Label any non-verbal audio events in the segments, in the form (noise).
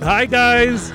Hi, guys.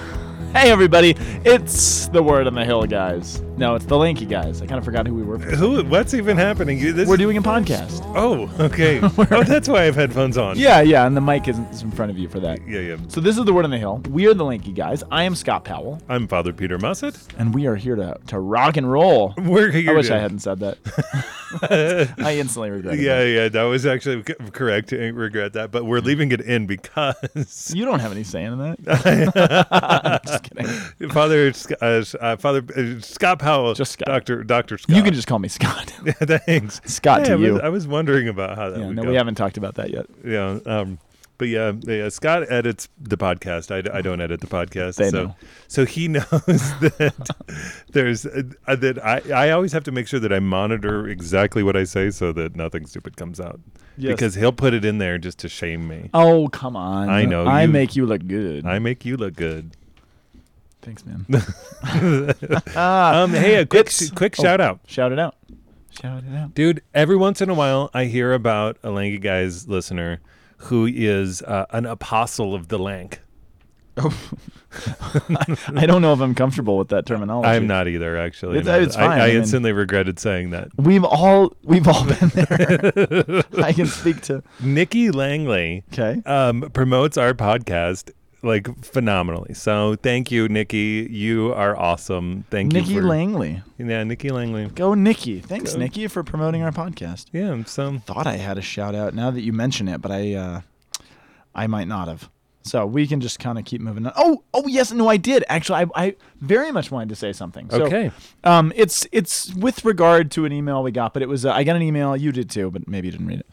Hey everybody, it's the Word on the Hill guys. No, it's the Lanky guys. I kind of forgot who we were. For Who? What's even happening? This We're doing a podcast. Oh, okay. (laughs) oh, that's why I have headphones on. Yeah, yeah, and the mic isn't is in front of you for that. Yeah, yeah. So this is the Word on the Hill. We are the Lanky guys. I am Scott Powell, I'm Father Peter Mussett. and we are here to, to rock and roll. We're here. I wish to- I hadn't said that. (laughs) (laughs) I instantly regret it. Yeah, yeah, that was actually correct. I regret that, but we're leaving it in because You don't have any say in that. just kidding. Father uh, Father uh, Scott Powell, Just Scott. Doctor Doctor Scott. You can just call me Scott. (laughs) yeah, thanks, (laughs) Scott Hey, to I was, you. I was wondering about how that yeah, no, go. we haven't talked about that yet. Yeah, um, but yeah, yeah, Scott edits the podcast. I, I don't edit the podcast, They so know. so he (laughs) knows that there's uh, that I I always have to make sure that I monitor exactly what I say so that nothing stupid comes out. Yes. Because he'll put it in there just to shame me. Oh come on! I know, I you- make you look good. I make you look good. Thanks, man. (laughs) (laughs) Um, hey, a quick it's- quick oh. shout out. Shout it out. Shout it out. Dude, every once in a while, I hear about a Lanky Guys listener who is uh, an apostle of the Lank. (laughs) I don't know if I'm comfortable with that terminology. I'm not either, actually. It's- no. it's fine, I, I I mean- instantly regretted saying that. We've all we've all been there. I can speak to. Nikki Langley Okay. um, promotes our podcast like phenomenally. So thank you, Nikki. You are awesome. Thank Nikki you, Nikki Langley. Yeah, Nikki Langley. Go Nikki. Thanks, Go. Nikki, for promoting our podcast. Yeah. So Thought I had a shout out now that you mention it, but I uh I might not have. So we can just kind of keep moving on. Oh, oh yes, no, I did actually. I, I very much wanted to say something. So, Okay. Um, it's it's with regard to an email we got, but it was uh, I got an email. You did too, but maybe you didn't read it.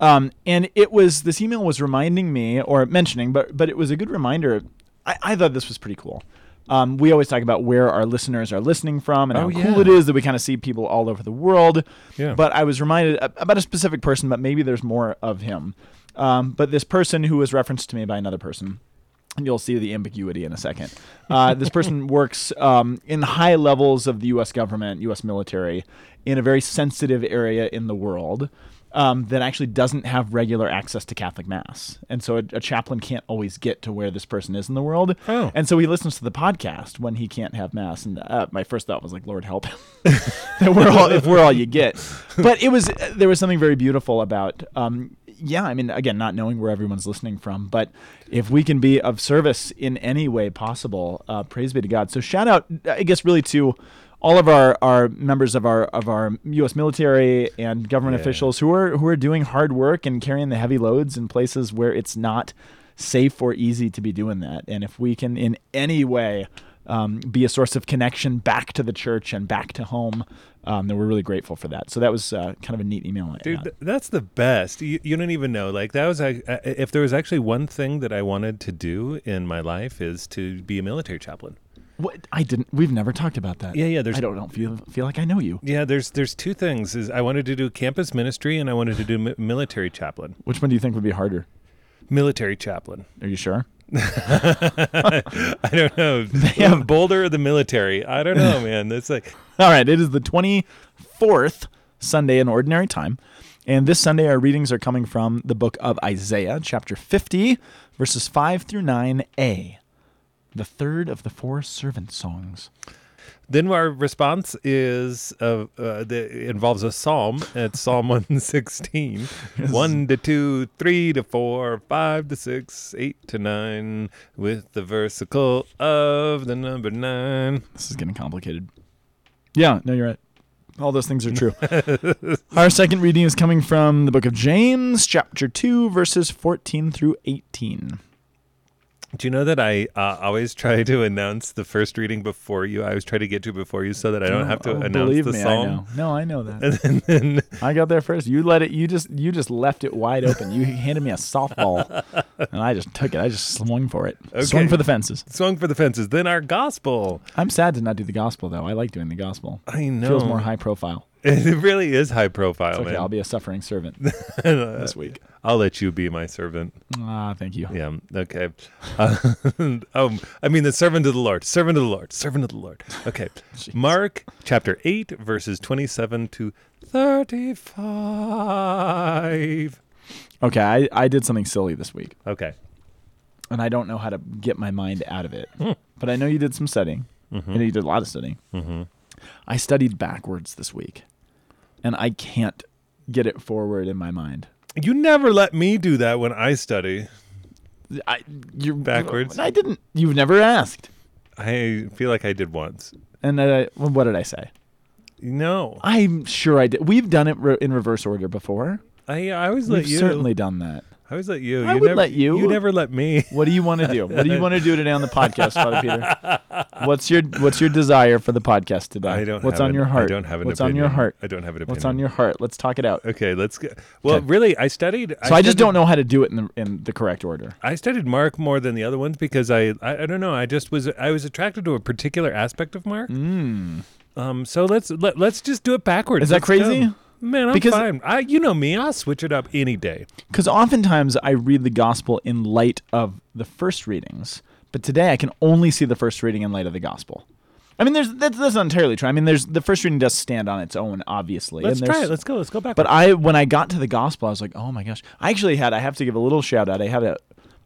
Um, and it was this email was reminding me or mentioning, but but it was a good reminder. I, I thought this was pretty cool. Um, we always talk about where our listeners are listening from and Oh, how cool it is that we kind of see people all over the world. Yeah. But I was reminded about a specific person, but maybe there's more of him. Um, but this person who was referenced to me by another person, and you'll see the ambiguity in a second. Uh, this person (laughs) works um, in high levels of the U.S. government, U.S. military, in a very sensitive area in the world um, that actually doesn't have regular access to Catholic Mass, and so a, a chaplain can't always get to where this person is in the world. Oh. And so he listens to the podcast when he can't have Mass, and uh, my first thought was like, Lord help him. (laughs) that we're all if we're all you get. But it was there was something very beautiful about um yeah, I mean again not knowing where everyone's listening from, but if we can be of service in any way possible, uh, praise be to God. So shout out I guess really to all of our, our members of our of our U.S. military and government Yeah. officials who are who are doing hard work and carrying the heavy loads in places where it's not safe or easy to be doing that. And if we can in any way um, be a source of connection back to the church and back to home, um, then we're really grateful for that. So that was uh, kind of a neat email. Dude, th- that's the best. You, you don't even know. Like that was I, I- if there was actually one thing that I wanted to do in my life is to be a military chaplain. What? I didn't. We've never talked about that. Yeah, yeah. There's I don't, don't feel feel like I know you. yeah. There's there's two things. Is I wanted to do campus ministry and I wanted to do mi- military chaplain. Which one do you think would be harder? Military chaplain. Are you sure? (laughs) I don't know. (laughs) have- Boulder or the military? I don't know, (laughs) man. It's like All right, it is the 24th Sunday in Ordinary Time. And this Sunday, our readings are coming from the book of Isaiah, chapter 50, verses 5 through 9a, the third of the four servant songs. Then our response is uh, uh, the, involves a psalm. It's Psalm (laughs) 116. 1 to 2, 3 to 4, 5 to 6, 8 to 9, with the versicle of the number 9. This is getting complicated. Yeah, no, you're right. All those things are true. (laughs) Our second reading is coming from the book of James, chapter 2, verses 14 through 18. Do you know that I uh, always try to announce the first reading before you? I always try to get to before you so that I don't have to Oh, announce believe the me, I know. No, I know that. (laughs) And then, I got there first. You let it. You just you just left it wide open. You handed me a softball, (laughs) and I just took it. I just swung for it. Swung for the fences. swung for the fences. Then our gospel. I'm sad to not do the gospel though. I like doing the gospel. I know. Feels more high profile. (laughs) It really is high profile, It's okay. man. I'll be a suffering servant (laughs) this week. I'll let you be my servant. Ah, thank you. Yeah. Okay. Uh, (laughs) um, I mean, the servant of the Lord, servant of the Lord, servant of the Lord. Okay. Mark chapter 8, verses 27 to 35. Okay, I, I did something silly this week, Okay. and I don't know how to get my mind out of it. Hmm. But I know you did some studying. Mm-hmm. Know you did a lot of studying. I studied backwards this week, and I can't get it forward in my mind. You never let me do that when I study. I you're Backwards? I didn't. You've never asked. I feel like I did once. And I, well, what did I say? No, I'm sure I did. We've done it re- in reverse order before. I I always let We've you. certainly done that. I always let you. I you would never, let you. You never let me. What do you want to do? What do you want to do today on the podcast, Father Peter? (laughs) What's your What's your desire for the podcast today? I don't. What's on an- your heart? I don't have an What's opinion. on your heart? I don't have an opinion. What's on your heart? Let's talk it out. Okay, let's go. Well, Okay. really, I studied. So I just don't know how to do it in the in the correct order. I studied Mark more than the other ones because I, I I don't know. I just was I was attracted to a particular aspect of Mark. Mm. Um. So let's let, let's just do it backwards. Is that Let's crazy? go. Man, I'm Because- fine. I you know me. I'll switch it up any day. Because oftentimes I read the gospel in light of the first readings, but today I can only see the first reading in light of the gospel. I mean, there's that's, that's not entirely true. I mean, there's the first reading does stand on its own, obviously. Let's and try it. Let's go. Let's go back. But I, when I got to the gospel, I was like, oh my gosh. I actually had, I have to give a little shout out. I had a,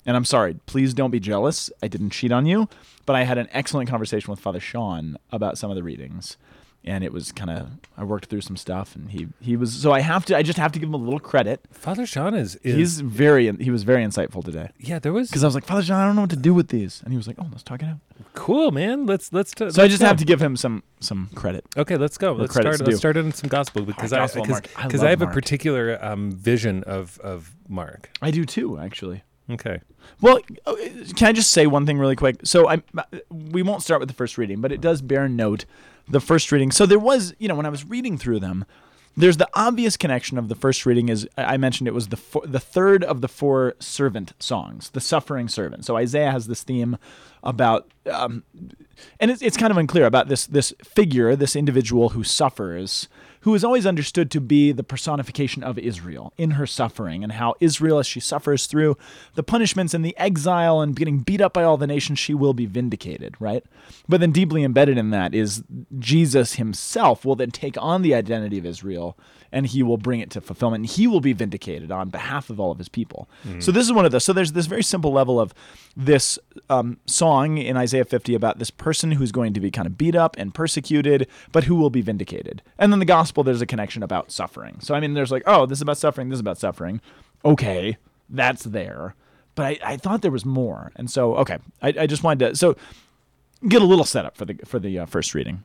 and I'm sorry, please don't be jealous. I didn't cheat on you, but I had an excellent conversation with Father Sean about some of the readings. And it was kind of, I worked through some stuff and he, he was, so I have to, I just have to give him a little credit. Father Sean is, is He's very, he was very insightful today. yeah. There was Because I was like, Father Sean, I don't know what to do with these. And he was like, oh, let's talk it out. cool man. Let's let's. T- So I let's just go. have to give him some, some credit. Okay, let's go. Let's start. Let's start in some gospel because I because I because love I have a particular um, vision of of Mark. I do too, actually. Okay. Well, uh, can I just say one thing really quick? So I, we won't start with the first reading, but it does bear note the first reading. So there was, you know, when I was reading through them, there's the obvious connection of the first reading is I I mentioned it was the four, the third of the four servant songs, the suffering servant. So Isaiah has this theme about, um, and it's, it's kind of unclear about this this figure, this individual who suffers, who is always understood to be the personification of Israel in her suffering, and how Israel, as she suffers through the punishments and the exile and getting beat up by all the nations, she will be vindicated, right? But then deeply embedded in that is Jesus himself will then take on the identity of Israel and he will bring it to fulfillment and he will be vindicated on behalf of all of his people. So this is one of those. So there's this very simple level of this um, song in Isaiah 50 about this person who's going to be kind of beat up and persecuted, but who will be vindicated. And then the gospel, there's a connection about suffering. So I mean, there's like, oh, this is about suffering, this is about suffering. Okay, that's there. But I, I thought there was more, and so okay, I, I just wanted to so get a little setup for the for the uh, first reading.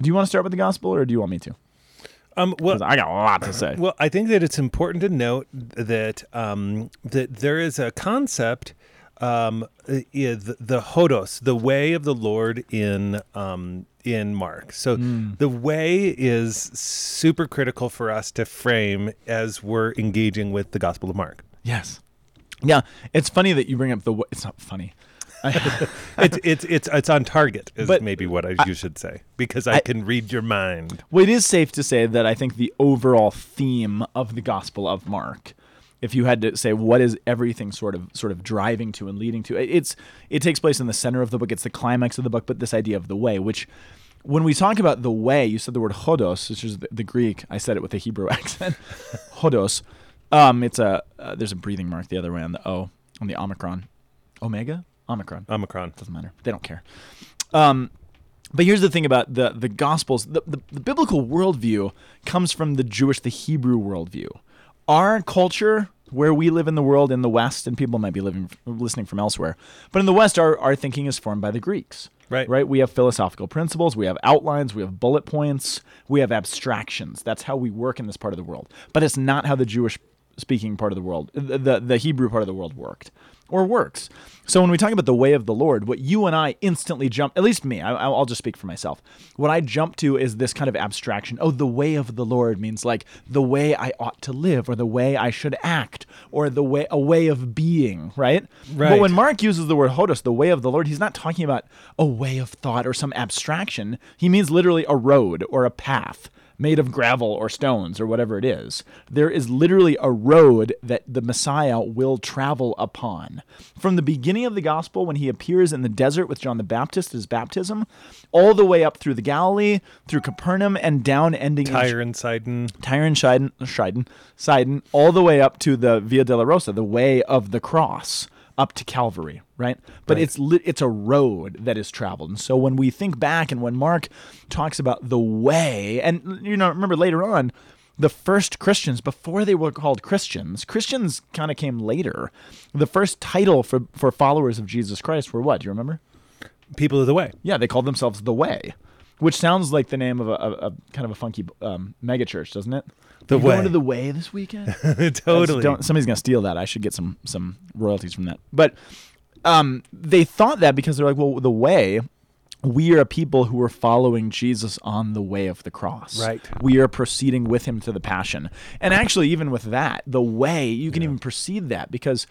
Do you want to start with the gospel, or do you want me to? Um. Well, I got a lot to say. Well, I think that it's important to note that um, that there is a concept, um, the, the hodos, the way of the Lord in um, in Mark. So hmm. the way is super critical for us to frame as we're engaging with the Gospel of Mark. Yes. Yeah, it's funny that you bring up the. It's not funny. (laughs) It's it's it's it's on target is But maybe what I, you should say because I, I- can read your mind. Well, it is safe to say that I think the overall theme of the Gospel of Mark, if you had to say what is everything sort of sort of driving to and leading to, it- it's it takes place in the center of the book. It's the climax of the book, but this idea of the way, which when we talk about the way, you said the word hodos, which is the, the Greek. I said it with a Hebrew (laughs) accent. hodos. Um, it's a uh, there's a breathing mark the other way on the O on the omicron, omega omicron Omicron. doesn't matter. They don't care. Um, but here's the thing about the the Gospels: the, the, the biblical worldview comes from the Jewish, the Hebrew worldview. Our culture, where we live in the world in the West, and people might be living listening from elsewhere, but in the West, our our thinking is formed by the Greeks. Right. Right. We have philosophical principles. We have outlines. We have bullet points. We have abstractions. That's how we work in this part of the world. But it's not how the Jewish speaking part of the world, the, the, the Hebrew part of the world worked or works. So when we talk about the way of the Lord, what you and I instantly jump, at least me, I, I'll just speak for myself. What I jump to is this kind of abstraction. Oh, the way of the Lord means like the way I ought to live, or the way I should act, or the way a way of being, right? right. But when Mark uses the word hodos, the way of the Lord, he's not talking about a way of thought or some abstraction. He means literally a road or a path made of gravel or stones or whatever it is. There is literally a road that the Messiah will travel upon. From the beginning of the gospel, when he appears in the desert with John the Baptist, his baptism, all the way up through the Galilee, through Capernaum, and down ending in Tyre and Sidon. Tyre and Sidon, Sidon, Sidon, all the way up to the Via Dolorosa, the way of the cross, up to Calvary, right? But Right. it's li- it's a road that is traveled. And so when we think back and when Mark talks about the way, and you know, remember later on, the first Christians, before they were called Christians, Christians kind of came later. The first title for, for followers of Jesus Christ were what? Do you remember? People of the way. Yeah, they called themselves the Way, which sounds like the name of a, a, a kind of a funky um, megachurch, doesn't it? The You Going Way. to the Way this weekend. (laughs) totally. Don't, somebody's gonna steal that. I should get some some royalties from that. But um, they thought that because they're like, well, the Way. We are a people who are following Jesus on the way of the cross. Right. We are proceeding with him to the passion. And actually, even with that, the way, you can even perceive that because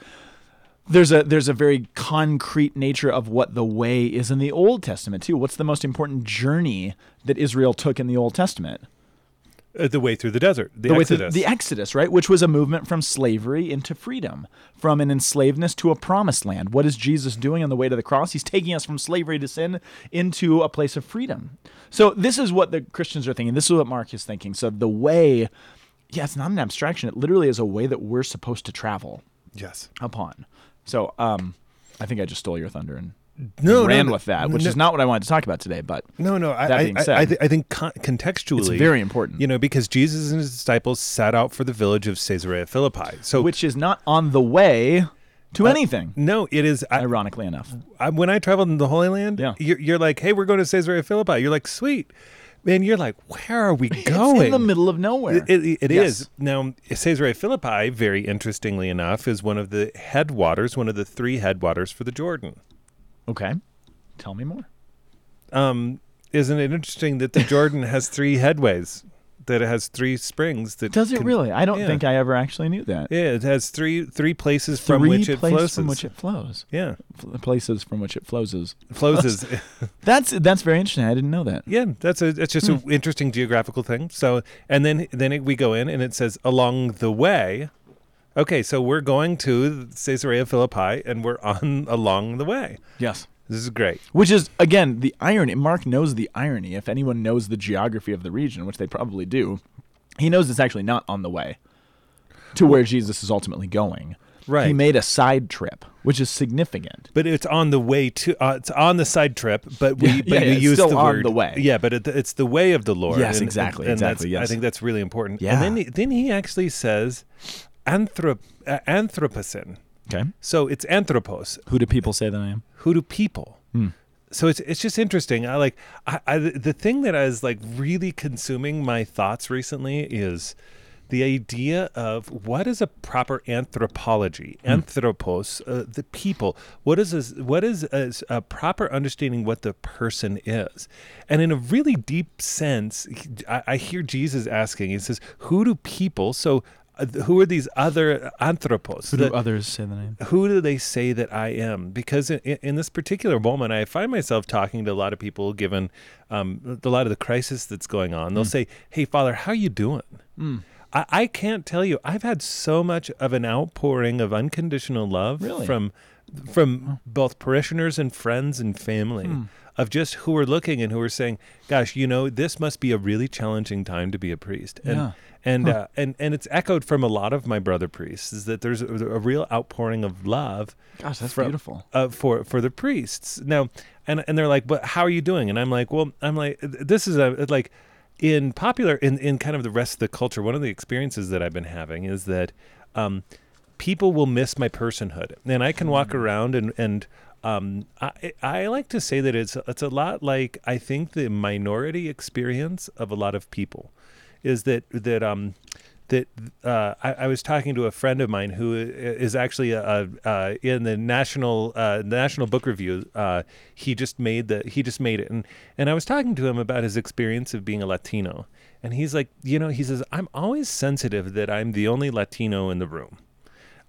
there's a there's a very concrete nature of what the way is in the Old Testament too. What's the most important journey that Israel took in the Old Testament? Uh, the way through the desert. The, the way through the Exodus, right? Which was a movement from slavery into freedom, from an enslavedness to a promised land. What is Jesus doing on the way to the cross? He's taking us from slavery to sin into a place of freedom. So this is what the Christians are thinking. This is what Mark is thinking. So the way, yeah, it's not an abstraction. It literally is a way that we're supposed to travel yes. upon. So um, I think I just stole your thunder and No, ran no, with that, which no, is not what I wanted to talk about today. But No, no. I, That I, said, I, th- I think con- contextually, it's very important. You know, because Jesus and his disciples set out for the village of Caesarea Philippi. So, which is not on the way to Uh, anything. no, it is. Ironically enough. I, when I traveled in the Holy Land, Yeah. you're, you're like, hey, we're going to Caesarea Philippi. You're like, sweet. Man, you're like, where are we (laughs) It's going? in the middle of nowhere. It, it, it Yes. is. Now, Caesarea Philippi, very interestingly enough, is one of the headwaters, one of the three headwaters for the Jordan. Okay. Tell me more. Um, isn't it interesting that the Jordan has three headways? That it has three springs. That Does it can- really? I don't yeah. think I ever actually knew that. Yeah, it has three three places from Three which it places flows. from which it flows. yeah, F- places from which it flows. flows is (laughs) That's that's very interesting. I didn't know that. yeah. That's a it's just Hmm. an interesting geographical thing. So and then then it, we go in and it says along the way. Okay, so we're going to Caesarea Philippi and we're on along the way. Yes. This is great. Which is again the irony. Mark knows the irony. If anyone knows the geography of the region, which they probably do, he knows it's actually not on the way to where Jesus is ultimately going. Right. He made a side trip, which is significant. But it's on the way to. Uh, it's on the side trip, but we Yeah, but yeah, we it's use still the on word the way. Yeah, but it, it's the way of the Lord. Yes, and- exactly, and exactly, that's- I think that's really important. Yeah. And then he, then he actually says, anthrop uh, anthropocene. Okay. So it's anthropos. Who do people say that I am? Who do people? Hmm. So it's it's just interesting. I like I, I the thing that is like really consuming my thoughts recently is the idea of what is a proper anthropology, Hmm. anthropos, uh, the people. What is a, what is a, a proper understanding what the person is, and in a really deep sense, I, I hear Jesus asking. He says, "Who do people?" So. Who are these other anthropos? Who do that- others say the name? who do they say that I am? Because in, in this particular moment, I find myself talking to a lot of people, given um, a lot of the crisis that's going on. They'll say, "Hey, Father, how are you doing?" I, I can't tell you. I've had so much of an outpouring of unconditional love Really? from from both parishioners and friends and family Hmm. Of just who are looking and who are saying, "Gosh, you know, this must be a really challenging time to be a priest." And Yeah. and uh, and and it's echoed from a lot of my brother priests is that there's a, a real outpouring of love Gosh, that's from- beautiful. uh, for for the priests now and and they're like but how are you doing and i'm like well i'm like this is a like in popular in in kind of the rest of the culture one of the experiences that i've been having is that um people will miss my personhood and i can walk around and and um, I, I like to say that it's it's a lot like I think the minority experience of a lot of people is that that um that uh, I, I was talking to a friend of mine who is actually uh uh, in the national uh, National Book Review. Uh, he just made the he just made it, and and I was talking to him about his experience of being a Latino, and he's like, you know, he says I'm always sensitive that I'm the only Latino in the room.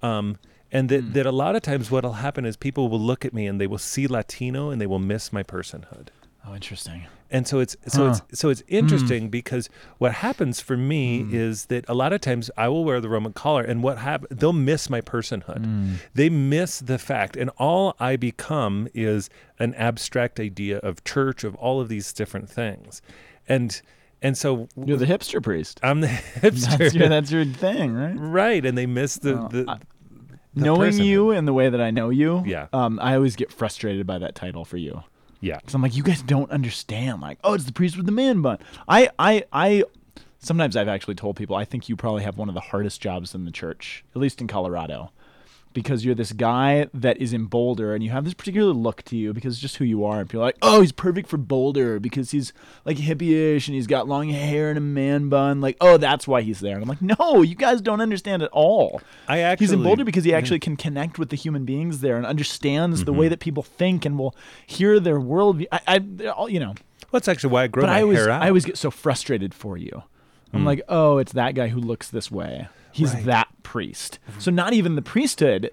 Um, and that, that a lot of times what'll happen is people will look at me and they will see Latino and they will miss my personhood. Oh, interesting. And so it's so Huh. it's so it's interesting because what happens for me Hmm. is that a lot of times I will wear the Roman collar and what happen they'll miss my personhood. Hmm. They miss the fact and all I become is an abstract idea of church of all of these different things. And and so You're the hipster priest. I'm the hipster. (laughs) (laughs) That's your that's your thing, right? right and they miss the, Well, the I- the Knowing personhood. you and the way that I know you, Yeah. um, I always get frustrated by that title for you. yeah. Because I'm like, you guys don't understand. Like, oh, it's the priest with the man bun. I, I, I. Sometimes I've actually told people I think you probably have one of the hardest jobs in the church, at least in Colorado, because you're this guy that is in Boulder and you have this particular look to you because it's just who you are. And people are like, oh, he's perfect for Boulder because he's like hippie-ish and he's got long hair and a man bun. Like, oh, that's why he's there. And I'm like, no, you guys don't understand at all. I actually He's in Boulder because he actually can connect with the human beings there and understands the Mm-hmm. way that people think and will hear their worldview. I, I all, you know, Well, that's actually why I grow but my I always, hair out. I always get so frustrated for you. I'm like, oh, it's that guy who looks this way. He's Right. that priest. So not even the priesthood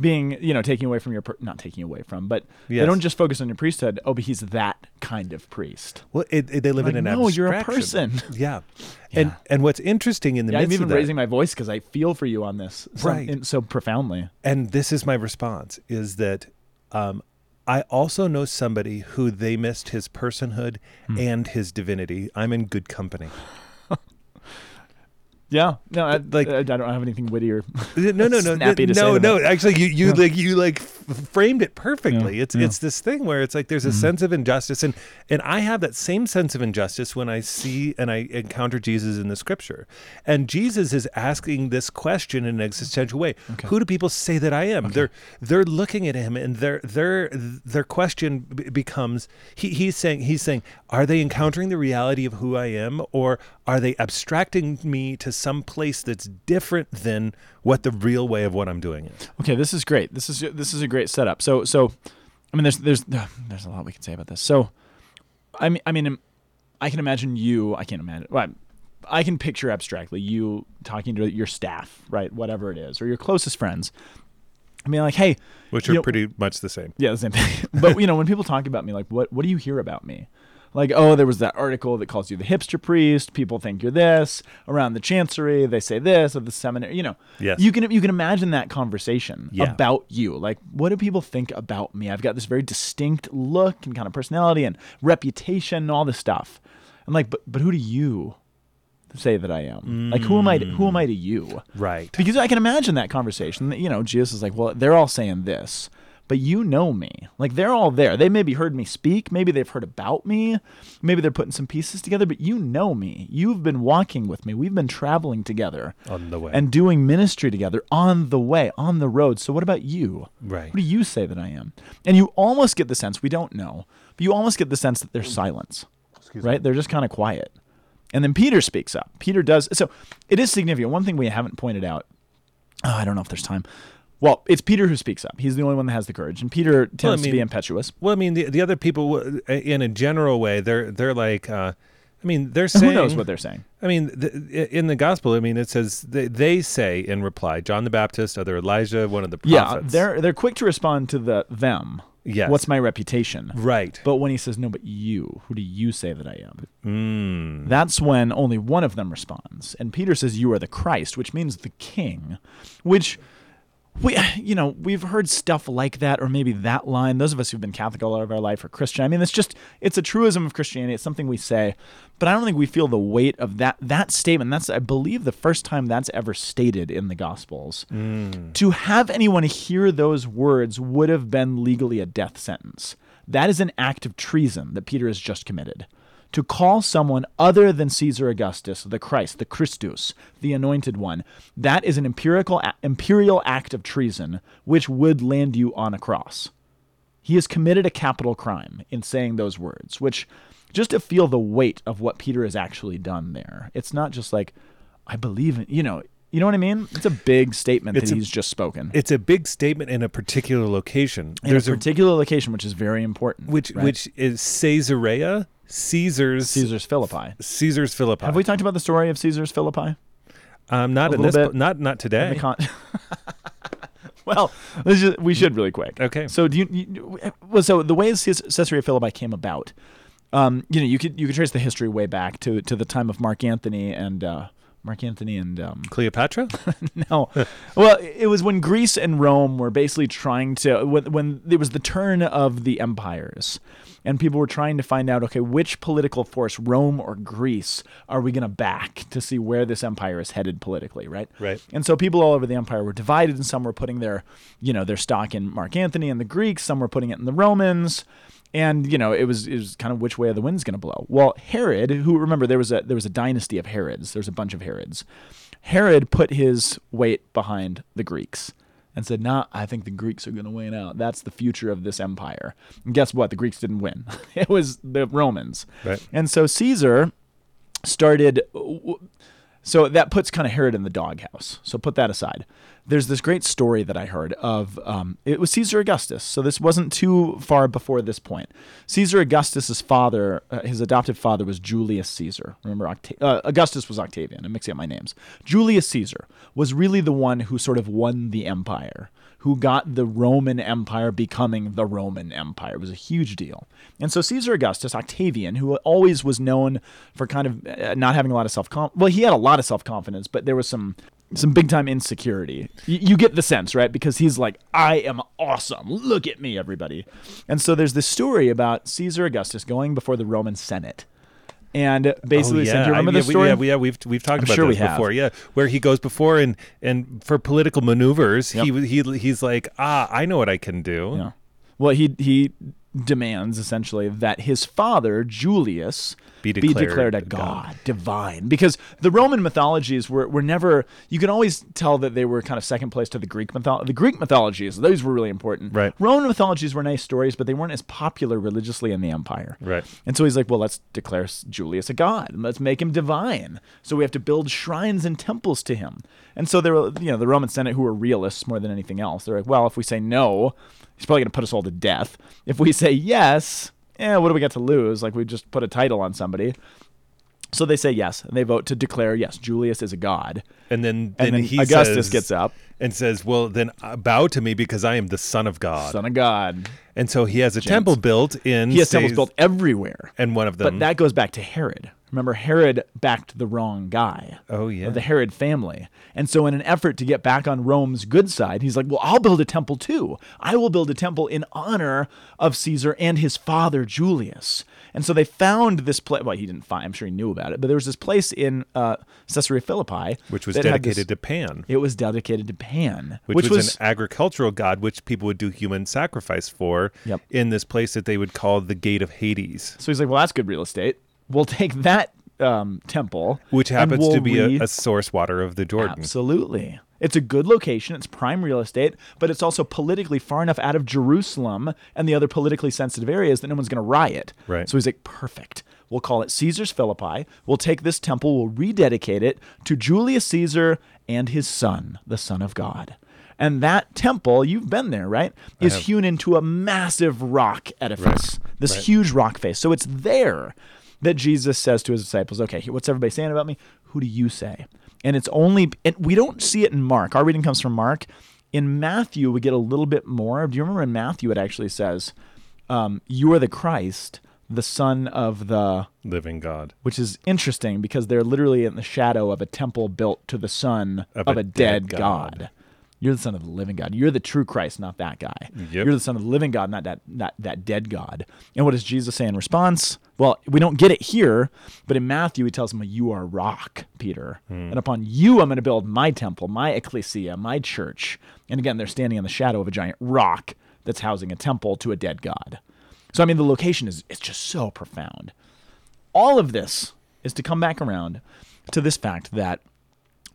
being, you know, taking away from your, per- not taking away from, but they don't just focus on your priesthood. Oh, but he's that kind of priest. well, it, it- they live Like, in an no, you're a person. Yeah. (laughs) And and what's interesting in the Yeah, I'm even of that, raising my voice because I feel for you on this, so, Right. in, so profoundly. and this is my response is that um, I also know somebody who they missed his personhood Hmm. and his divinity. I'm in good company. (laughs) Yeah, no, I, like- like I, I don't have anything wittier. or No, no, no, (laughs) Snappy to no, say no. them. Actually, you, you Yeah. like you like f- framed it perfectly. Yeah, It's yeah. Mm-hmm. it's this thing where it's like there's a sense of injustice, and and I have that same sense of injustice when I see and I encounter Jesus in the Scripture, and Jesus is asking this question in an existential way: Who do people say that I am? They're they're looking at him, and their their their question b- becomes he, he's saying he's saying Are they encountering the reality of who I am, or are they abstracting me to some place that's different than what the real way of what I'm doing is? Okay, this is great. This is this is a great setup. So so, I mean, there's there's (sighs) there's a lot we can say about this. So, I mean, I mean, um, I can imagine you. I can't imagine. Well, I can picture abstractly you talking to your staff, right? Whatever it is, or your closest friends. I mean, like, hey, Which are know- pretty much the same. Yeah, the same thing. (laughs) but you know, when people talk about me, like, what what do you hear about me? Like, oh, there was that article that calls you the hipster priest. People think you're this. Around the chancery, they say this of the seminary. You know, Yes. you can you can imagine that conversation Yeah. about you. Like, what do people think about me? I've got this very distinct look and kind of personality and reputation and all this stuff. I'm like, but but who do you say that I am? Like, who am I? To, who am I to you? Right. Because I can imagine that conversation. that, You know, Jesus is like, well, they're all saying this, but you know me. Like, they're all there. They maybe heard me speak. Maybe they've heard about me. Maybe they're putting some pieces together, but you know me. You've been walking with me. We've been traveling together On the way. and doing ministry together on the way, on the road. So, what about you? Right. What do you say that I am? And you almost get the sense, we don't know, but you almost get the sense that there's silence, right? They're just kind of quiet. And then Peter speaks up. Peter does. So it is significant. One thing we haven't pointed out, oh, I don't know if there's time. Well, it's Peter who speaks up. He's the only one that has the courage. And Peter tends to be impetuous. Well, I mean, the, the other people, in a general way, they're they're like, uh, I mean, they're saying. Who knows what they're saying? I mean, the, in the gospel, I mean, it says they, they say in reply, John the Baptist, other Elijah, one of the prophets. Yeah, they're they're quick to respond to the them. Yes. What's my reputation? right. But when he says, no, but you, who do you say that I am? Mm. That's when only one of them responds. And Peter says, You are the Christ, which means the king, which. We, (sighs) you know, we've heard stuff like that, or maybe that line. Those of us who've been Catholic all of our life are Christian. I mean, it's just, it's a truism of Christianity. It's something we say, but I don't think we feel the weight of that that statement. That's, I believe, the first time that's ever stated in the Gospels. Mm. To have anyone hear those words would have been legally a death sentence. That is an act of treason that Peter has just committed to call someone other than Caesar Augustus the Christ, the Christus, the anointed one, that is an empirical imperial act of treason which would land you on a cross. He has committed a capital crime in saying those words, which just to feel the weight of what Peter has actually done there. It's not just like I believe in, you know, you know what I mean? It's a big statement It's that a- he's just spoken. It's a big statement in a particular location. in There's a a, particular location, which is very important. which right? which is Caesarea, Caesar's Caesar's Philippi. Caesar's Philippi. Have we talked about the story of Caesar's Philippi? Um, not a in this. bit? Not not today. con- (laughs) well, just, we should really quick. Okay. So do you, you well? So the way Caesarea Philippi came about Um, you know, you could you could trace the history way back to to the time of Mark Antony and uh, Mark Antony and um, (laughs) Cleopatra? no. well, it was when Greece and Rome were basically trying to when when it was the turn of the empires. And people were trying to find out, okay, which political force, Rome or Greece, are we going to back to see where this empire is headed politically, right? Right. And so people all over the empire were divided, and some were putting their, you know, their stock in Mark Antony and the Greeks. Some were putting it in the Romans and you know it was it was kind of which way the wind's going to blow. Well, Herod, who remember there was a there was a dynasty of Herods. There's a bunch of Herods. Herod put his weight behind the Greeks and said, "Nah, I think the Greeks are going to win out. That's the future of this empire." And guess what? The Greeks didn't win. (laughs) it was the Romans. Right. And so Caesar started so that puts kind of Herod in the doghouse. So put that aside. There's this great story that I heard of um, it was Caesar Augustus. So this wasn't too far before this point. Caesar Augustus's father, uh, his adoptive father, was Julius Caesar. Remember, Octa- uh, Augustus was Octavian. I'm mixing up my names. Julius Caesar was really the one who sort of won the empire who got the Roman Empire becoming the Roman Empire. It was a huge deal. And so Caesar Augustus, Octavian, who always was known for kind of uh, not having a lot of self confidence, well, he had a lot of self confidence, but there was some some big time insecurity. Y- you get the sense, right? Because he's like, I am awesome. Look at me, everybody. And so there's this story about Caesar Augustus going before the Roman Senate. And basically, oh, said, do you remember I, this yeah, story? We, yeah, we, yeah, we've we've talked I'm about sure this we have. before. Yeah, where he goes before and and for political maneuvers, Yep. he he he's like, ah, I know what I can do. Yeah. Well, he he demands essentially that his father Julius Be declared a God. god, divine, because the Roman mythologies were were never. You can always tell that they were kind of second place to the Greek mythology. The Greek mythologies, those were really important. Right. Roman mythologies were nice stories, but they weren't as popular religiously in the empire. Right. And so he's like, well, let's declare Julius a god and let's make him divine. So we have to build shrines and temples to him. And so there were, you know, the Roman Senate who were realists more than anything else. They're like, well, if we say no, he's probably going to put us all to death. If we say yes, eh, what do we got to lose? Like we just put a title on somebody. So they say yes, and they vote to declare yes, Julius is a god. And then then, And then he Augustus says- gets up. and says, "Well, then uh, bow to me because I am the son of God." Son of God. and so he has a temple built in. He has temples built everywhere. and one of them. But that goes back to Herod. Remember, Herod backed the wrong guy. Oh, yeah. Of the Herod family. And so, in an effort to get back on Rome's good side, he's like, well, I'll build a temple too. I will build a temple in honor of Caesar and his father, Julius. And so they found this place. Well, he didn't find, I'm sure he knew about it, but there was this place in uh, Caesarea Philippi. which was had this- dedicated to Pan, It was dedicated to Pan, which, was, an agricultural god, which people would do human sacrifice for. Yep. In this place that they would call the Gate of Hades, So he's like, well, that's good real estate. We'll take that um, temple, which happens we'll to be re- a, a source water of the Jordan. Absolutely. It's a good location. It's prime real estate, but it's also politically far enough out of Jerusalem and the other politically sensitive areas that no one's going to riot. Right. So he's like, perfect. We'll call it Caesar's Philippi. We'll take this temple, we'll rededicate it to Julius Caesar and his son, the Son of God. And that temple, you've been there, right? Is have. hewn into a massive rock edifice, this right. huge rock face. So it's there that Jesus says to his disciples, okay, what's everybody saying about me? Who do you say? And it's only, and we don't see it in Mark. Our reading comes from Mark. In Matthew, we get a little bit more. Do you remember in Matthew, it actually says, um, You are the Christ, the Son of the, Living God. which is interesting because they're literally in the shadow of a temple built to the Son of, Of a, a dead, dead God. God. You're the Son of the living God. You're the true Christ, not that guy. Yep. You're the Son of the living God, not that, not that dead God. And what does Jesus say in response? Well, we don't get it here, but in Matthew, he tells him, You are rock, Peter. Hmm. And upon you, I'm going to build my temple, my ecclesia, my church. And again, they're standing in the shadow of a giant rock that's housing a temple to a dead God. So, I mean, the location is it's just so profound. All of this is to come back around to this fact that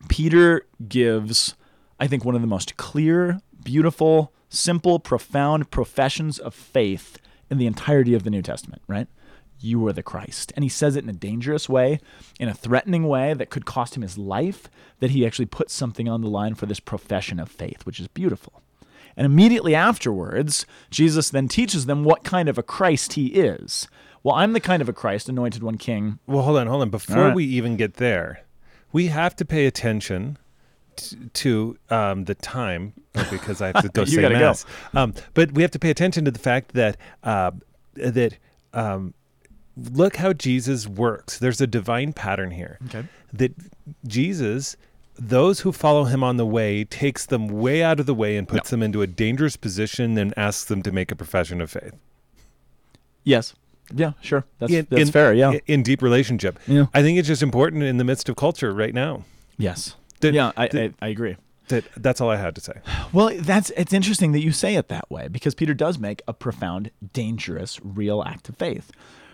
Peter gives, I think, one of the most clear, beautiful, simple, profound professions of faith in the entirety of the New Testament, right? You are the Christ. And he says it in a dangerous way, in a threatening way that could cost him his life, that he actually puts something on the line for this profession of faith, which is beautiful. And immediately afterwards, Jesus then teaches them what kind of a Christ he is. Well, I'm the kind of a Christ, anointed one king. Well, hold on, hold on. Before right. we even get there, we have to pay attention t- to um, the time oh, because I have to (laughs) go say gotta go. Um, but we have to pay attention to the fact that uh, that um, look how Jesus works. There's a divine pattern here. Okay. That Jesus, those who follow him on the way, takes them way out of the way and puts them into a dangerous position and asks them to make a profession of faith. Yes. Yeah, sure. That's In- that's in- fair. Yeah. in- In deep relationship. Yeah. I think it's just important in the midst of culture right now. yes. That- yeah, I, that- I, I agree. That that's all I had to say. Well, that's it's interesting that you say it that way because Peter does make a profound, dangerous, real act of faith.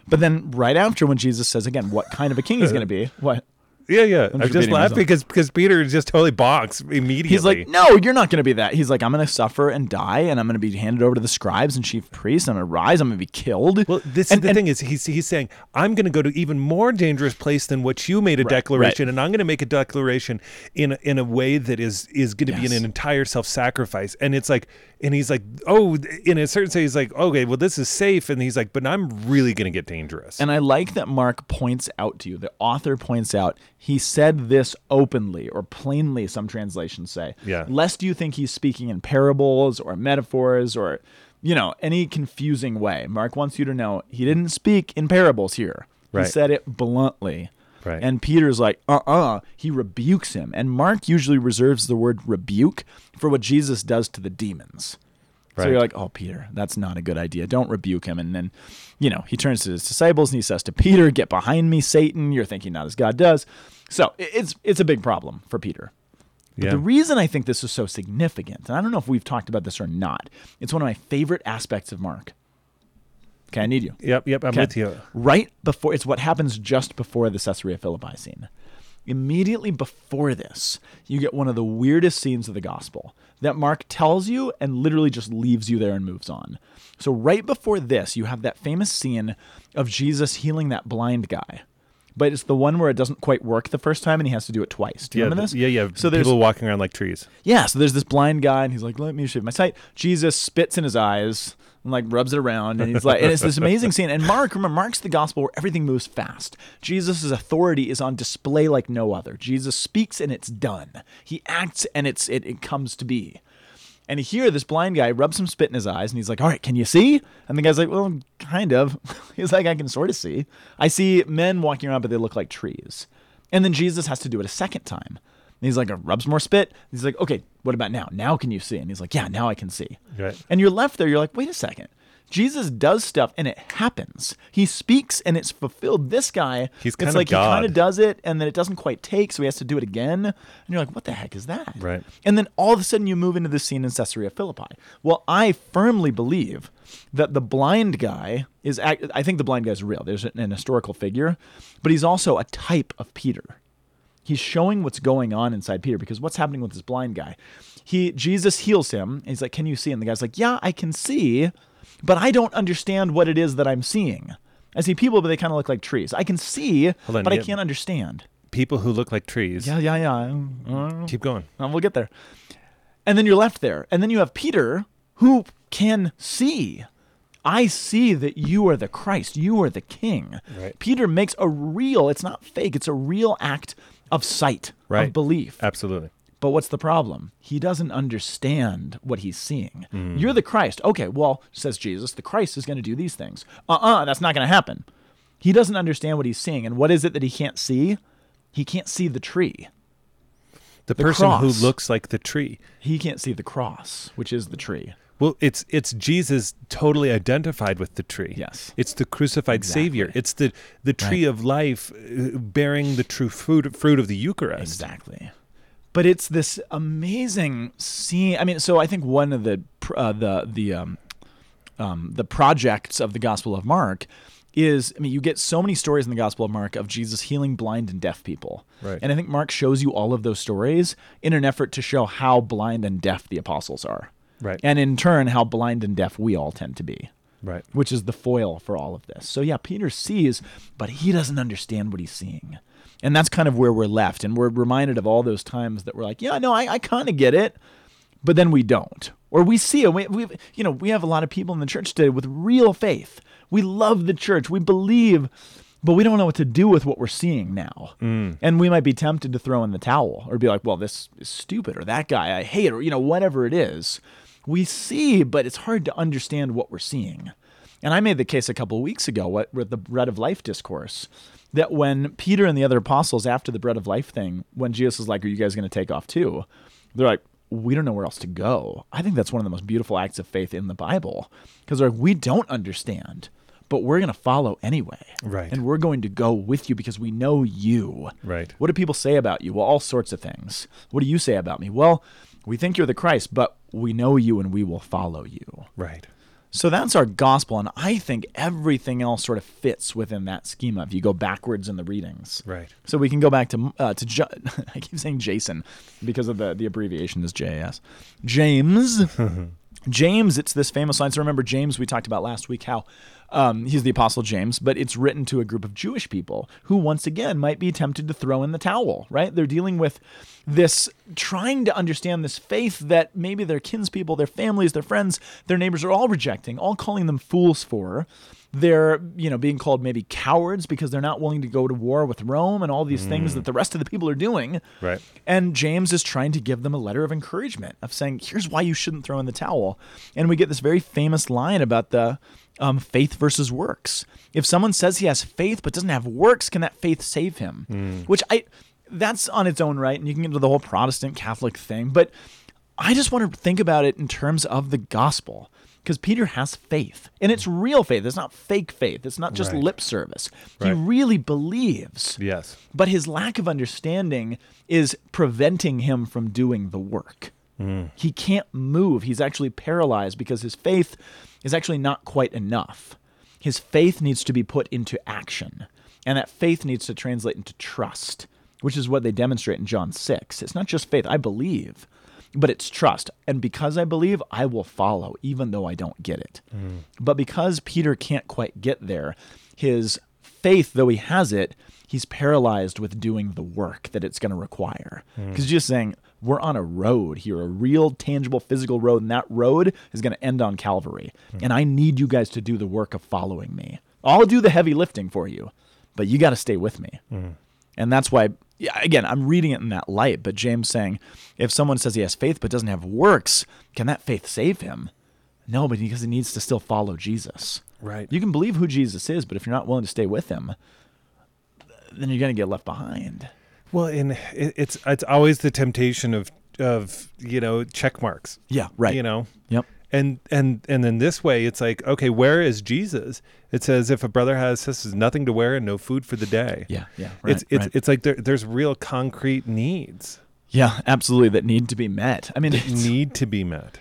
But then right after when Jesus says again what kind of a king he's going to be, (laughs) what? Yeah, yeah. I'm I just laughed because because Peter just totally bonks immediately. He's like, "No, you're not going to be that." He's like, "I'm going to suffer and die and I'm going to be handed over to the scribes and chief priests. I'm going to rise, I'm going to be killed." Well, this And- is the and- thing is he's he's saying I'm going to go to even more dangerous place than what you made a Right, declaration, right. and I'm going to make a declaration in a- in a way that is is going to be Yes. an entire self sacrifice. And it's like, and he's like, oh, in a certain sense, he's like, okay, well, this is safe, and he's like, but I'm really going to get dangerous. And I like that Mark points out to you, the author points out, he said this openly or plainly, some translations say. Yeah. Lest you think he's speaking in parables or metaphors or, you know, any confusing way. Mark wants you to know he didn't speak in parables here. He said it bluntly. Right. And Peter's like, uh uh He rebukes him. And Mark usually reserves the word rebuke for what Jesus does to the demons. So you're like, oh, Peter, that's not a good idea. Don't rebuke him. And then, you know, he turns to his disciples and he says to Peter, get behind me, Satan. You're thinking not as God does. So it's it's a big problem for Peter. But yeah. the reason I think this is so significant, and I don't know if we've talked about this or not, it's one of my favorite aspects of Mark. Okay, I need you. yep, yep, I'm Okay. with you. Right before, it's what happens just before the Caesarea Philippi scene. Immediately before this, you get one of the weirdest scenes of the gospel that Mark tells you and literally just leaves you there and moves on. So, right before this, you have that famous scene of Jesus healing that blind guy. But it's the one where it doesn't quite work the first time and he has to do it twice. Do you Yeah, remember th- this? yeah, yeah. So there's people walking around like trees. yeah, so there's this blind guy, and he's like, "Let me shave my sight." Jesus spits in his eyes and like rubs it around, and he's like, and it's this amazing scene. And Mark, remember, Mark's the gospel where everything moves fast. Jesus' authority is on display like no other. Jesus speaks, and it's done. He acts, and it's it, it comes to be. And here, this blind guy rubs some spit in his eyes, and he's like, "All right, can you see?" And the guy's like, "Well, kind of." (laughs) he's like, "I can sort of see. I see men walking around, but they look like trees." And then Jesus has to do it a second time. And he's like, a rubs more spit. He's like, okay, what about now? Now can you see? And he's like, yeah, now I can see. Right. And you're left there. You're like, wait a second. Jesus does stuff and it happens. He speaks and it's fulfilled. This guy, He's it's kinda like he kind of does it and then it doesn't quite take, so he has to do it again. And you're like, what the heck is that? Right. And then all of a sudden you move into the scene in Caesarea Philippi. Well, I firmly believe that the blind guy is, act- I think the blind guy's real. There's an historical figure, but he's also a type of Peter he's showing what's going on inside Peter because what's happening with this blind guy? He Jesus heals him. He's like, "Can you see?" And the guy's like, "Yeah, I can see, but I don't understand what it is that I'm seeing. I see people, but they kind of look like trees. I can see, on, but I can't understand." People who look like trees. Yeah, yeah, yeah. Uh, Keep going. uh, we'll get there. And then you're left there, and then you have Peter who can see. I see that you are the Christ. You are the King. Right. Peter makes a real, it's not fake, it's a real act of sight, Right. of belief. Absolutely. But what's the problem? He doesn't understand what he's seeing. Hmm. You're the Christ. Okay, well, says Jesus, the Christ is going to do these things. Uh uh that's not going to happen. He doesn't understand what he's seeing. And what is it that he can't see? He can't see the tree. The, The person cross. who looks like the tree. He can't see the cross, which is the tree. Well, it's it's Jesus totally identified with the tree. Yes. It's the crucified Savior. It's the the tree of life uh, bearing the true fruit fruit of the Eucharist. Exactly. But it's this amazing scene. I mean, so I think one of the uh, the the um, um, the projects of the Gospel of Mark is I mean, you get so many stories in the Gospel of Mark of Jesus healing blind and deaf people. Right. And I think Mark shows you all of those stories in an effort to show how blind and deaf the apostles are. Right. And in turn, how blind and deaf we all tend to be Right. which is the foil for all of this. So yeah, Peter sees, but he doesn't understand what he's seeing. And that's kind of where we're left. And we're reminded of all those times that we're like, yeah, no, I, I kind of get it, but then we don't. Or we see it. We, we, you know, we have a lot of people in the church today with real faith. We love the church. We believe, but we don't know what to do with what we're seeing now. Mm. And we might be tempted to throw in the towel or be like, well, this is stupid, or that guy, I hate, or, you know, whatever it is. We see, but it's hard to understand what we're seeing. And I made the case a couple of weeks ago what, with the bread of life discourse that when Peter and the other apostles, after the bread of life thing, when Jesus was like, Are you guys going to take off too? They're like, We don't know where else to go. I think that's one of the most beautiful acts of faith in the Bible because they're like, We don't understand, but we're going to follow anyway. Right. And we're going to go with you because we know you. Right. What do people say about you? Well, all sorts of things. What do you say about me? Well, we think you're the Christ, but we know you and we will follow you. Right. So that's our gospel, and I think everything else sort of fits within that schema. If you go backwards in the readings, Right. So we can go back to uh, to jo- (laughs) I keep saying Jason because of the the abbreviation is JAS. James. (laughs) James, it's this famous line. So remember James, we talked about last week how um, he's the Apostle James, but it's written to a group of Jewish people who, once again, might be tempted to throw in the towel, right? They're dealing with this, trying to understand this faith that maybe their kinspeople, their families, their friends, their neighbors are all rejecting, all calling them fools for. They're, you know, being called maybe cowards because they're not willing to go to war with Rome and all these things that the rest of the people are doing. Right. And James is trying to give them a letter of encouragement of saying, here's why you shouldn't throw in the towel. And we get this very famous line about the um, faith versus works. If someone says he has faith but doesn't have works, can that faith save him? Which I, that's on its own right. And you can get into the whole Protestant Catholic thing. But I just want to think about it in terms of the gospel. Because Peter has faith, and it's real faith. It's not fake faith. It's not just Right. lip service. He really believes Yes. but his lack of understanding is preventing him from doing the work. Mm. He can't move. He's actually paralyzed because his faith is actually not quite enough. His faith needs to be put into action, and that faith needs to translate into trust, which is what they demonstrate in John 6. It's not just faith, I believe, but it's trust. And because I believe, I will follow, even though I don't get it. Mm. But because Peter can't quite get there, his faith, though he has it, he's paralyzed with doing the work that it's going to require. Mm. Because just saying, we're on a road here, a real, tangible, physical road, and that road is going to end on Calvary. Mm. And I need you guys to do the work of following me. I'll do the heavy lifting for you, but you got to stay with me. And that's why, yeah, again, I'm reading it in that light. But James saying, if someone says he has faith but doesn't have works, can that faith save him? No, but because he needs to still follow Jesus. Right. You can believe who Jesus is, but if you're not willing to stay with him, then you're going to get left behind. Well, and it's it's always the temptation of of you know check marks. Yeah, right. You know. Yep. And and and then this way, it's like, okay, where is Jesus? It says, if a brother has this is nothing to wear and no food for the day. Yeah, yeah. Right, it's it's right. it's like there, there's real concrete needs yeah, absolutely. That need to be met. I mean, need to be met.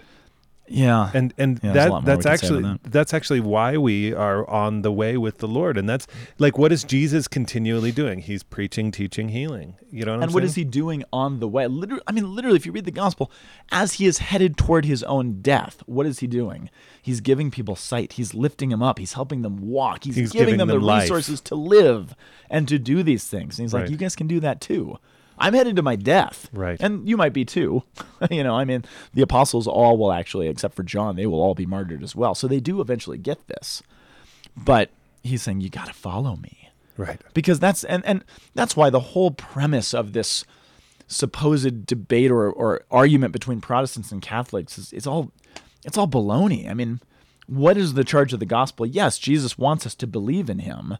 Yeah. and and Yeah, there's a lot that that's actually about that's actually why we are on the way with the Lord, and that's like what is Jesus continually doing? He's preaching, teaching, healing. You know what I'm and what saying? is he doing on the way? Literally, I mean, literally, if you read the gospel, as he is headed toward his own death, what is he doing? He's giving people sight. He's lifting them up. He's helping them walk. He's, He's giving, giving them, them the life. resources to live and to do these things. And he's like, you guys can do that too. I'm headed to my death. Right. And you might be too. (laughs) you know, I mean, the apostles all will actually, except for John, they will all be martyred as well. So they do eventually get this. But he's saying, you got to follow me Right. because that's and and that's why the whole premise of this supposed debate or, or argument between Protestants and Catholics is it's all it's all baloney. I mean, what is the charge of the gospel? Yes, Jesus wants us to believe in him,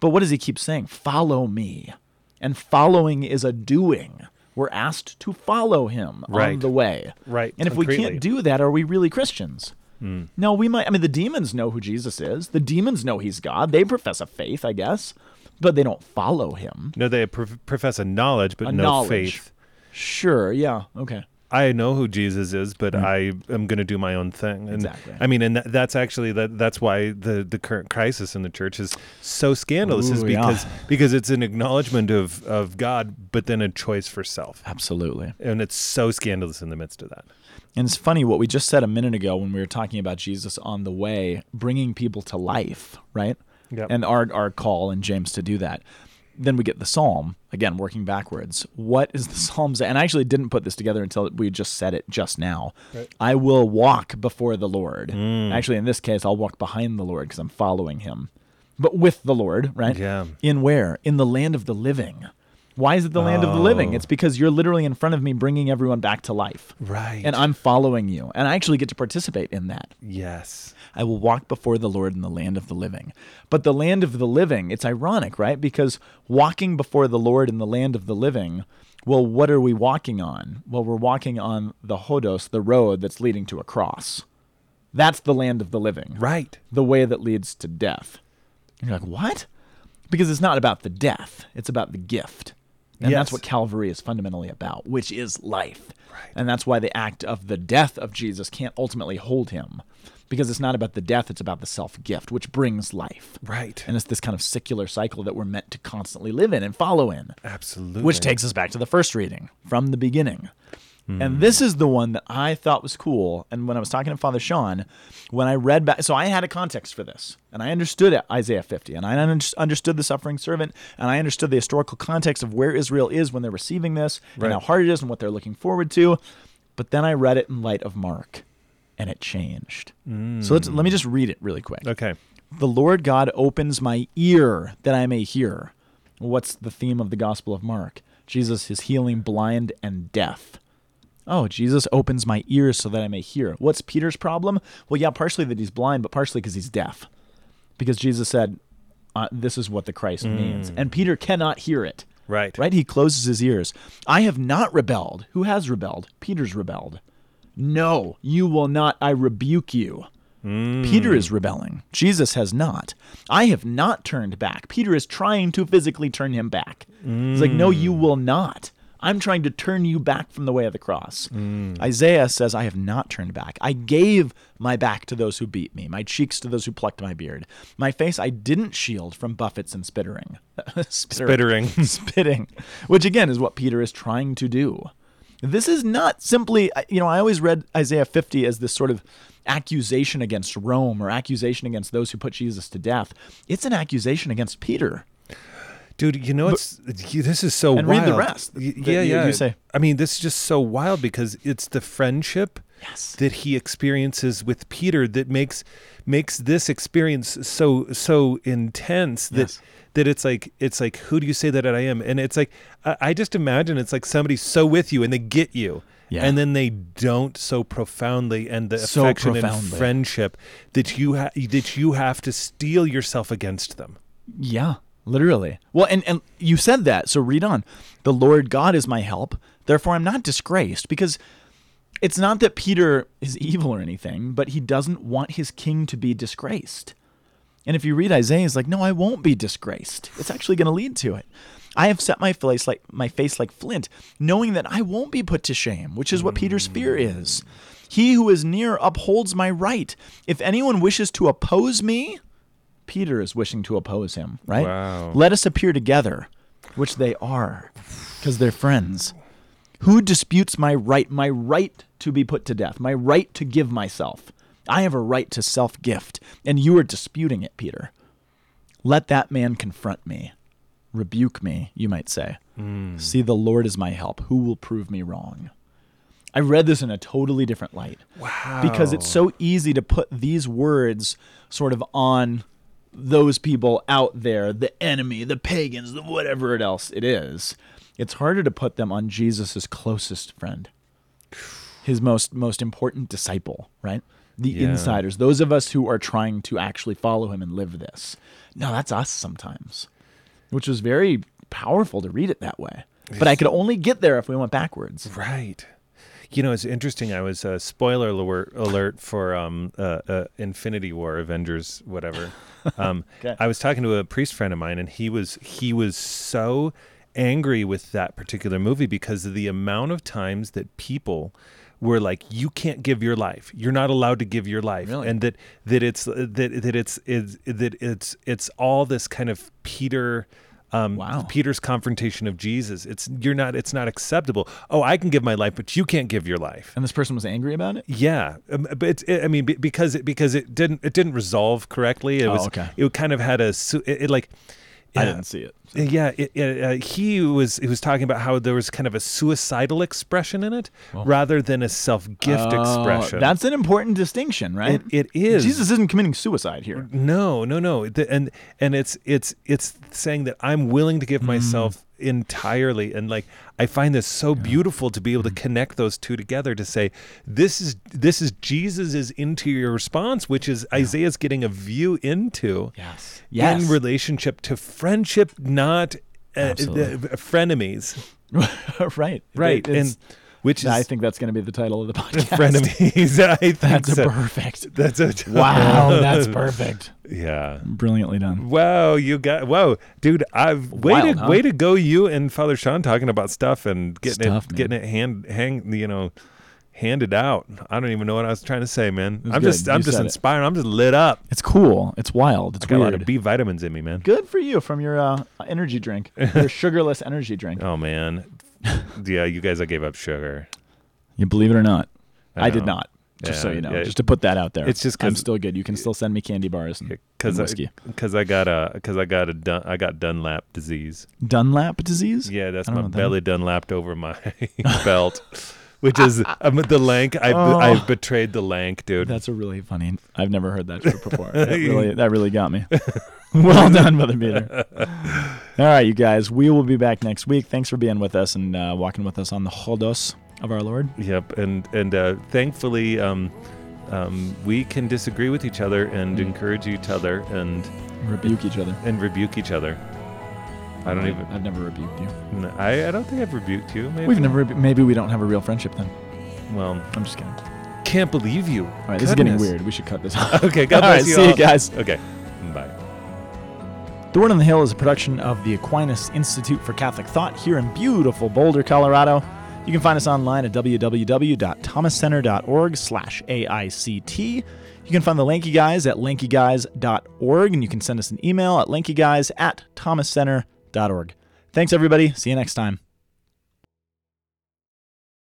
but what does he keep saying? Follow me. And following is a doing. We're asked to follow him on the way. Right, And if we can't do that, are we really Christians? Hmm. No, we might. I mean, the demons know who Jesus is. The demons know he's God. They profess a faith, I guess, but they don't follow him. No, they pro- profess a knowledge, but A no knowledge. faith. Sure. Yeah. Okay. I know who Jesus is, but mm. I am going to do my own thing. And. Exactly. I mean, and that, that's actually that. That's why the the current crisis in the church is so scandalous, is Ooh, yeah. because because it's an acknowledgement of of God, but then a choice for self, Absolutely. and it's so scandalous in the midst of that. And it's funny what we just said a minute ago when we were talking about Jesus on the way, bringing people to life, right? Yep. And our our call in James to do that. Then we get the psalm again, working backwards. What is the (laughs) psalm say? And I actually didn't put this together until we just said it just now. I will walk before the Lord. Mm. Actually, in this case, I'll walk behind the Lord because I'm following Him, but with the Lord, right? Yeah. In where? In the land of the living. Why is it the land of the living? Oh. It's because you're literally in front of me bringing everyone back to life. Right. And I'm following you. And I actually get to participate in that. yes. I will walk before the Lord in the land of the living. But the land of the living, it's ironic, right? Because walking before the Lord in the land of the living, well, what are we walking on? Well, we're walking on the Hodos, the road that's leading to a cross. That's the land of the living, Right. the way that leads to death. And you're like, what? Because it's not about the death, it's about the gift. And Yes. that's what Calvary is fundamentally about, which is life. And that's why the act of the death of Jesus can't ultimately hold him. Because it's not about the death, it's about the self gift, which brings life. Right. And it's this kind of secular cycle that we're meant to constantly live in and follow in. Absolutely. Which takes us back to the first reading from the beginning. Hmm. And this is the one that I thought was cool. And when I was talking to Father Sean, when I read back, so I had a context for this, and I understood Isaiah 50, and I un- understood the suffering servant, and I understood the historical context of where Israel is when they're receiving this, Right. and how hard it is, and what they're looking forward to. But then I read it in light of Mark, and it changed. So let's, let me just read it really quick. Okay. The Lord God opens my ear that I may hear. What's the theme of the Gospel of Mark? Jesus is healing blind and deaf. Oh, Jesus opens my ears so that I may hear. What's Peter's problem? Well, yeah, partially that he's blind, but partially because he's deaf. Because Jesus said, uh, This is what the Christ mm. means. And Peter cannot hear it. Right. Right? He closes his ears. I have not rebelled. Who has rebelled? Peter's rebelled. No, you will not. I rebuke you. Mm. Peter is rebelling. Jesus has not. I have not turned back. Peter is trying to physically turn him back. He's like, No, you mm. will not. I'm trying to turn you back from the way of the cross. Isaiah says, I have not turned back. I gave my back to those who beat me, my cheeks to those who plucked my beard. My face I didn't shield from buffets and spittering. (laughs) Spittering. (laughs) spitting, which again is what Peter is trying to do. This is not simply, you know, I always read Isaiah 50 as this sort of accusation against Rome or accusation against those who put Jesus to death. It's an accusation against Peter. Dude, you know it's this is so And wild. read the rest Y- yeah, you- yeah. you say. I mean, this is just so wild because it's the friendship Yes. that he experiences with Peter that makes makes this experience so so intense that Yes. that it's like it's like who do you say that I am? And it's like I, I just imagine it's like somebody's so with you and they get you. Yeah. And then they don't so profoundly, and the So affection and friendship that you ha- that you have to steel yourself against them. Yeah, literally. Well, and, and you said that, so read on. The Lord God is my help, therefore I'm not disgraced, because it's not that Peter is evil or anything, but he doesn't want his king to be disgraced. And if you read Isaiah, he's like, no, I won't be disgraced. It's actually going to lead to it. I have set my face like my face like flint, knowing that I won't be put to shame, which is what Peter's fear is. He who is near upholds my right. If anyone wishes to oppose me, Peter is wishing to oppose him, right? Wow. Let us appear together, which they are, because they're friends. Who disputes my right, my right to be put to death, my right to give myself? I have a right to self gift, and you are disputing it, Peter. Let that man confront me, rebuke me, you might say. Hmm. See, the Lord is my help. Who will prove me wrong? I read this in a totally different light. Wow. Because it's so easy to put these words sort of on those people out there, the enemy, the pagans, the whatever it else it is. It's harder to put them on Jesus' closest friend, his most most important disciple, right? The Yeah. insiders, those of us who are trying to actually follow him and live this. No, that's us sometimes, which was very powerful to read it that way. But I could only get there if we went backwards. Right. You know, it's interesting. I was uh, spoiler alert, alert for um, uh, uh, Infinity War, Avengers, whatever. (laughs) (laughs) Um, Okay. I was talking to a priest friend of mine, and he was he was so angry with that particular movie because of the amount of times that people were like, "You can't give your life. You're not allowed to give your life," Really? and that that it's that that it's, it's that it's it's all this kind of Peter. Um, Wow. Peter's confrontation of Jesus. It's you're not. It's not acceptable. Oh, I can give my life, but you can't give your life. And this person was angry about it? Yeah, um, but it's, it, I mean, because it because it didn't it didn't resolve correctly. It Oh, was okay. it kind of had a it, it like I didn't see it. Yeah, it, it, uh, he was he was talking about how there was kind of a suicidal expression in it rather than a self-gift Oh, expression. That's an important distinction, right? it, it is. Jesus isn't committing suicide here. No, no, no. The- and and it's it's it's saying that I'm willing to give Mm. myself entirely and like I find this so beautiful to be able to Mm. connect those two together to say this is this is Jesus's interior response which is Isaiah's getting a view into yes. Yes. in relationship to friendship not uh, Absolutely. frenemies (laughs) right. right It's- and which is I think that's going to be the title of the (laughs) podcast. frenemies (laughs) I think That's so. perfect. that's a Wow, that's perfect. yeah Brilliantly done. Wow, you got wow, dude! I've way Wild, to huh? way to go, you and Father Sean talking about stuff and getting Stuff, it man. getting it hand hang you know handed out. I don't even know what I was trying to say, man. I'm good. just I'm just said it. inspired. I'm just lit up. It's cool. It's wild. It's I got a lot of B vitamins in me, man. Good for you from your uh, energy drink, your (laughs) sugarless energy drink. Oh man, yeah, you guys, I gave up sugar. You believe it or not, I I, did not. Just so you know, yeah. just to put that out there. It's just I'm still good. You can still send me candy bars and, Because and I, whiskey. because I got a because I got a dun, I got Dunlap disease. Dunlap disease. Yeah, that's my what that belly Dunlapped over my (laughs) belt, (laughs) which is um, the lank. I Oh. I betrayed the lank, dude. That's a really funny. I've never heard that joke before. (laughs) that really, that really got me. (laughs) well done, Brother Peter. All right, you guys. We will be back next week. Thanks for being with us and uh, walking with us on the Hodos of our Lord. Yep, and and uh, thankfully, um, um, we can disagree with each other and Mm. encourage each other and Rebuke each other. and rebuke each other. I don't even. I've never rebuked you. I don't think I've rebuked you. Maybe. We've never. rebu- Maybe we don't have a real friendship then. Well, I'm just kidding. can't believe you. All right, this is getting weird. We should cut this (laughs) out. Okay, God All right, bless you see all. you guys. Okay, bye. The Word on the Hill is a production of the Aquinas Institute for Catholic Thought here in beautiful Boulder, Colorado. You can find us online at www.thomascenter.org slash AICT. You can find the Lanky Guys at lankyguys.org, and you can send us an email at lankyguys at thomascenter.org. Thanks, everybody. See you next time.